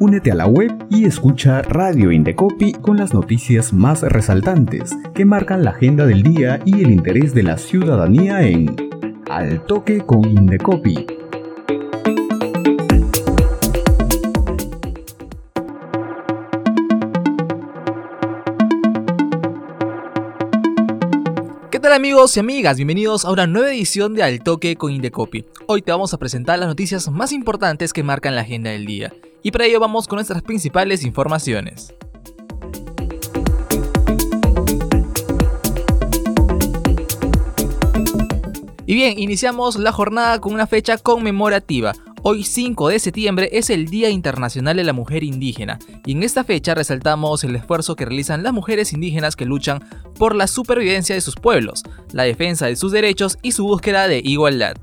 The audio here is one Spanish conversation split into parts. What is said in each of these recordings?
Únete a la web y escucha Radio Indecopi con las noticias más resaltantes que marcan la agenda del día y el interés de la ciudadanía en Al Toque con Indecopi. ¿Qué tal amigos y amigas? Bienvenidos a una nueva edición de Al Toque con Indecopi. Hoy te vamos a presentar las noticias más importantes que marcan la agenda del día y para ello vamos con nuestras principales informaciones. Y bien, iniciamos la jornada con una fecha conmemorativa. Hoy 5 de septiembre es el Día Internacional de la Mujer Indígena y en esta fecha resaltamos el esfuerzo que realizan las mujeres indígenas que luchan por la supervivencia de sus pueblos, la defensa de sus derechos y su búsqueda de igualdad.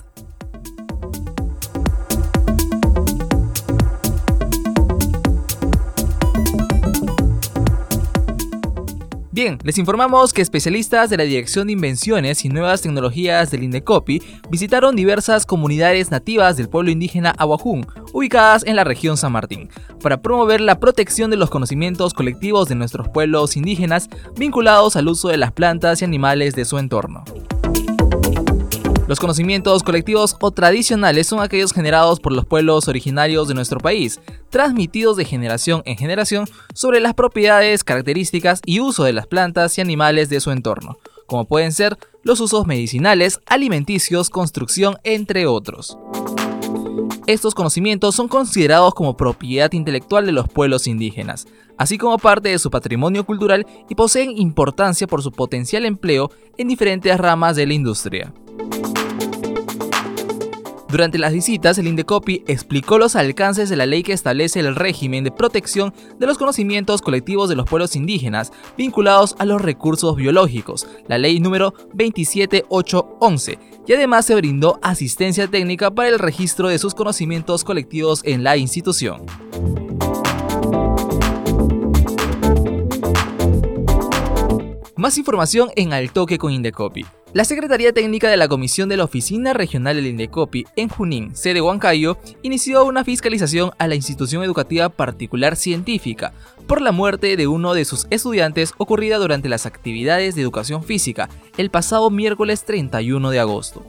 Bien, les informamos que especialistas de la Dirección de Invenciones y Nuevas Tecnologías del INDECOPI visitaron diversas comunidades nativas del pueblo indígena Aguajún, ubicadas en la región San Martín, para promover la protección de los conocimientos colectivos de nuestros pueblos indígenas vinculados al uso de las plantas y animales de su entorno. Los conocimientos colectivos o tradicionales son aquellos generados por los pueblos originarios de nuestro país, transmitidos de generación en generación sobre las propiedades, características y uso de las plantas y animales de su entorno, como pueden ser los usos medicinales, alimenticios, construcción, entre otros. Estos conocimientos son considerados como propiedad intelectual de los pueblos indígenas, así como parte de su patrimonio cultural y poseen importancia por su potencial empleo en diferentes ramas de la industria. Durante las visitas, el Indecopi explicó los alcances de la ley que establece el régimen de protección de los conocimientos colectivos de los pueblos indígenas vinculados a los recursos biológicos, la ley número 27811, y además se brindó asistencia técnica para el registro de sus conocimientos colectivos en la institución. Más información en Al Toque con Indecopi. La Secretaría Técnica de la Comisión de la Oficina Regional del Indecopi en Junín, sede Huancayo, inició una fiscalización a la institución educativa particular científica por la muerte de uno de sus estudiantes ocurrida durante las actividades de educación física el pasado miércoles 31 de agosto.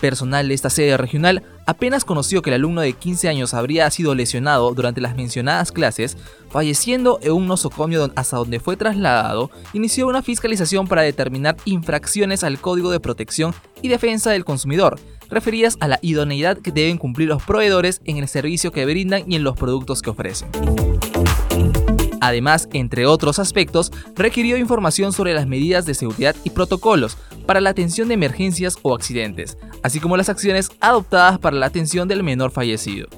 Personal de esta sede regional apenas conoció que el alumno de 15 años habría sido lesionado durante las mencionadas clases, falleciendo en un nosocomio hasta donde fue trasladado, inició una fiscalización para determinar infracciones al Código de Protección y Defensa del Consumidor, referidas a la idoneidad que deben cumplir los proveedores en el servicio que brindan y en los productos que ofrecen. Además, entre otros aspectos, requirió información sobre las medidas de seguridad y protocolos para la atención de emergencias o accidentes, así como las acciones adoptadas para la atención del menor fallecido.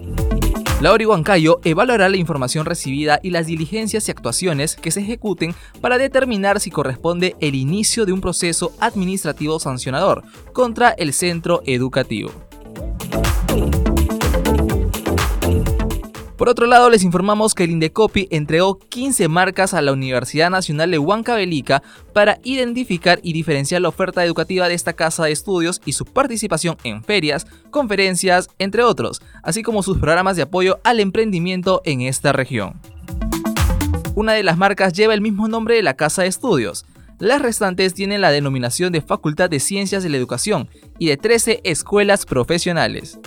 Lauri Huancayo evaluará la información recibida y las diligencias y actuaciones que se ejecuten para determinar si corresponde el inicio de un proceso administrativo sancionador contra el centro educativo. Por otro lado, les informamos que el Indecopi entregó 15 marcas a la Universidad Nacional de Huancavelica para identificar y diferenciar la oferta educativa de esta casa de estudios y su participación en ferias, conferencias, entre otros, así como sus programas de apoyo al emprendimiento en esta región. Una de las marcas lleva el mismo nombre de la casa de estudios. Las restantes tienen la denominación de Facultad de Ciencias de la Educación y de 13 escuelas profesionales.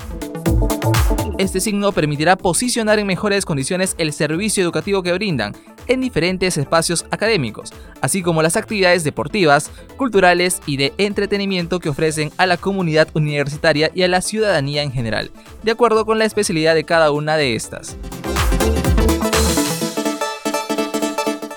Este signo permitirá posicionar en mejores condiciones el servicio educativo que brindan en diferentes espacios académicos, así como las actividades deportivas, culturales y de entretenimiento que ofrecen a la comunidad universitaria y a la ciudadanía en general, de acuerdo con la especialidad de cada una de estas.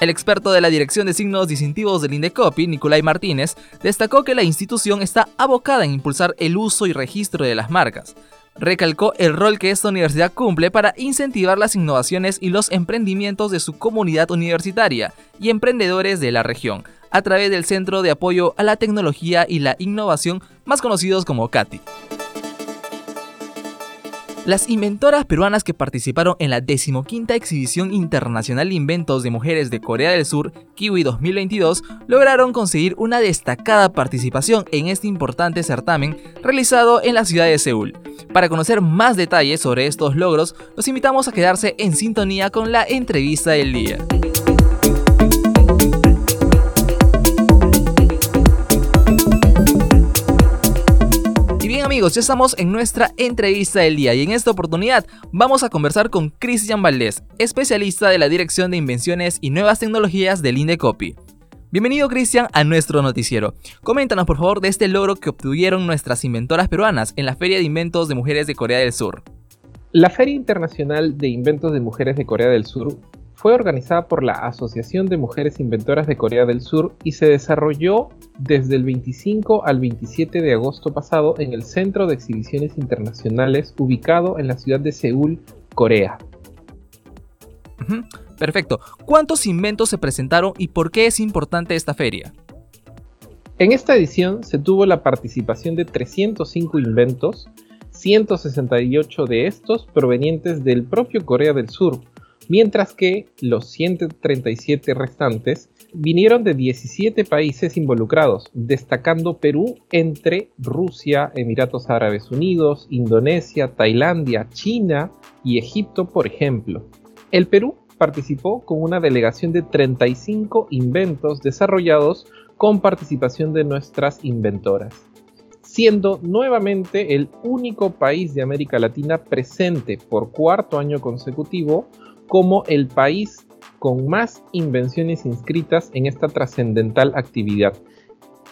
El experto de la Dirección de Signos Distintivos del Indecopi, Nicolai Martínez, destacó que la institución está abocada en impulsar el uso y registro de las marcas, recalcó el rol que esta universidad cumple para incentivar las innovaciones y los emprendimientos de su comunidad universitaria y emprendedores de la región, a través del Centro de Apoyo a la Tecnología y la Innovación, más conocidos como CATI. Las inventoras peruanas que participaron en la decimoquinta exhibición internacional de inventos de mujeres de Corea del Sur, Kiwi 2022, lograron conseguir una destacada participación en este importante certamen realizado en la ciudad de Seúl, Para conocer más detalles sobre estos logros, los invitamos a quedarse en sintonía con la entrevista del día. Amigos, ya estamos en nuestra entrevista del día y en esta oportunidad vamos a conversar con Cristian Valdés, especialista de la Dirección de Invenciones y Nuevas Tecnologías del Indecopy. Bienvenido Cristian a nuestro noticiero. Coméntanos por favor de este logro que obtuvieron nuestras inventoras peruanas en la Feria de Inventos de Mujeres de Corea del Sur. La Feria Internacional de Inventos de Mujeres de Corea del Sur fue organizada por la Asociación de Mujeres Inventoras de Corea del Sur y se desarrolló desde el 25 al 27 de agosto pasado en el Centro de Exhibiciones Internacionales ubicado en la ciudad de Seúl, Corea. Perfecto. ¿Cuántos inventos se presentaron y por qué es importante esta feria? En esta edición se tuvo la participación de 305 inventos, 168 de estos provenientes del propio Corea del Sur, mientras que los 137 restantes vinieron de 17 países involucrados, destacando Perú entre Rusia, Emiratos Árabes Unidos, Indonesia, Tailandia, China y Egipto, por ejemplo. El Perú participó con una delegación de 35 inventos desarrollados con participación de nuestras inventoras, siendo nuevamente el único país de América Latina presente por cuarto año consecutivo como el país con más invenciones inscritas en esta trascendental actividad,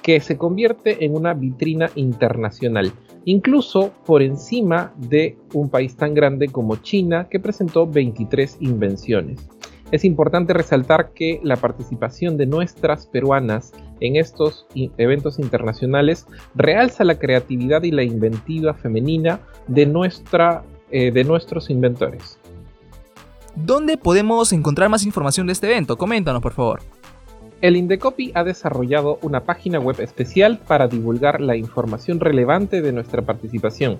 que se convierte en una vitrina internacional, incluso por encima de un país tan grande como China, que presentó 23 invenciones. Es importante resaltar que la participación de nuestras peruanas en estos eventos internacionales realza la creatividad y la inventiva femenina de, nuestra, eh, de nuestros inventores. ¿Dónde podemos encontrar más información de este evento? Coméntanos, por favor. El Indecopy ha desarrollado una página web especial para divulgar la información relevante de nuestra participación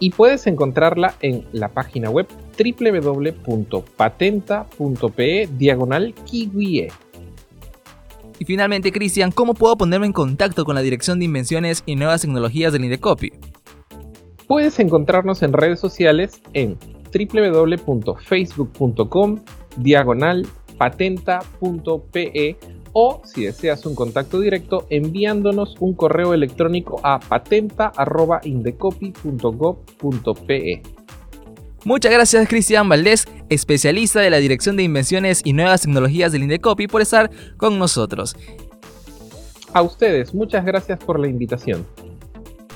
y puedes encontrarla en la página web www.patenta.pe diagonal kiwie. Y finalmente, Cristian, ¿cómo puedo ponerme en contacto con la Dirección de Invenciones y Nuevas Tecnologías del Indecopy? Puedes encontrarnos en redes sociales en www.facebook.com diagonal patenta.pe o si deseas un contacto directo enviándonos un correo electrónico a patenta.indecopy.gov.pe. Muchas gracias Cristian Valdés, especialista de la Dirección de Invenciones y Nuevas Tecnologías del Indecopy, por estar con nosotros. A ustedes, muchas gracias por la invitación.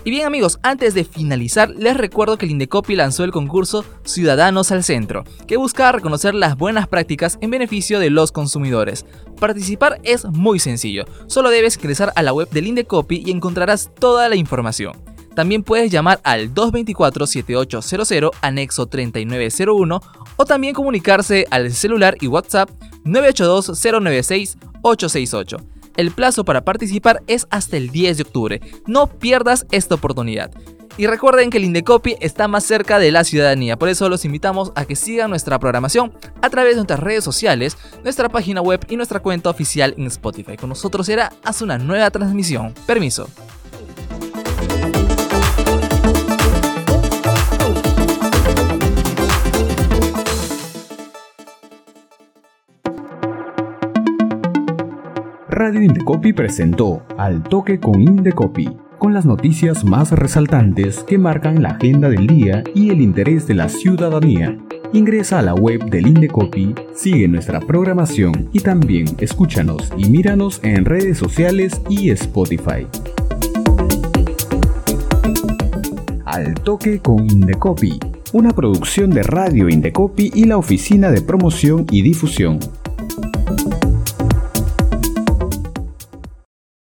Y bien amigos, antes de finalizar, les recuerdo que el Indecopi lanzó el concurso Ciudadanos al Centro, que busca reconocer las buenas prácticas en beneficio de los consumidores. Participar es muy sencillo, solo debes ingresar a la web del Indecopi y encontrarás toda la información. También puedes llamar al 224-7800 anexo 3901 o también comunicarse al celular y WhatsApp 982-096-868. El plazo para participar es hasta el 10 de octubre. No pierdas esta oportunidad. Y recuerden que el Indecopy está más cerca de la ciudadanía, por eso los invitamos a que sigan nuestra programación a través de nuestras redes sociales, nuestra página web y nuestra cuenta oficial en Spotify. Con nosotros será hasta una nueva transmisión. Permiso. Radio Indecopi presentó Al Toque con Indecopi, con las noticias más resaltantes que marcan la agenda del día y el interés de la ciudadanía. Ingresa a la web del Indecopi, sigue nuestra programación y también escúchanos y míranos en redes sociales y Spotify. Al Toque con Indecopi, una producción de Radio Indecopi y la Oficina de Promoción y Difusión.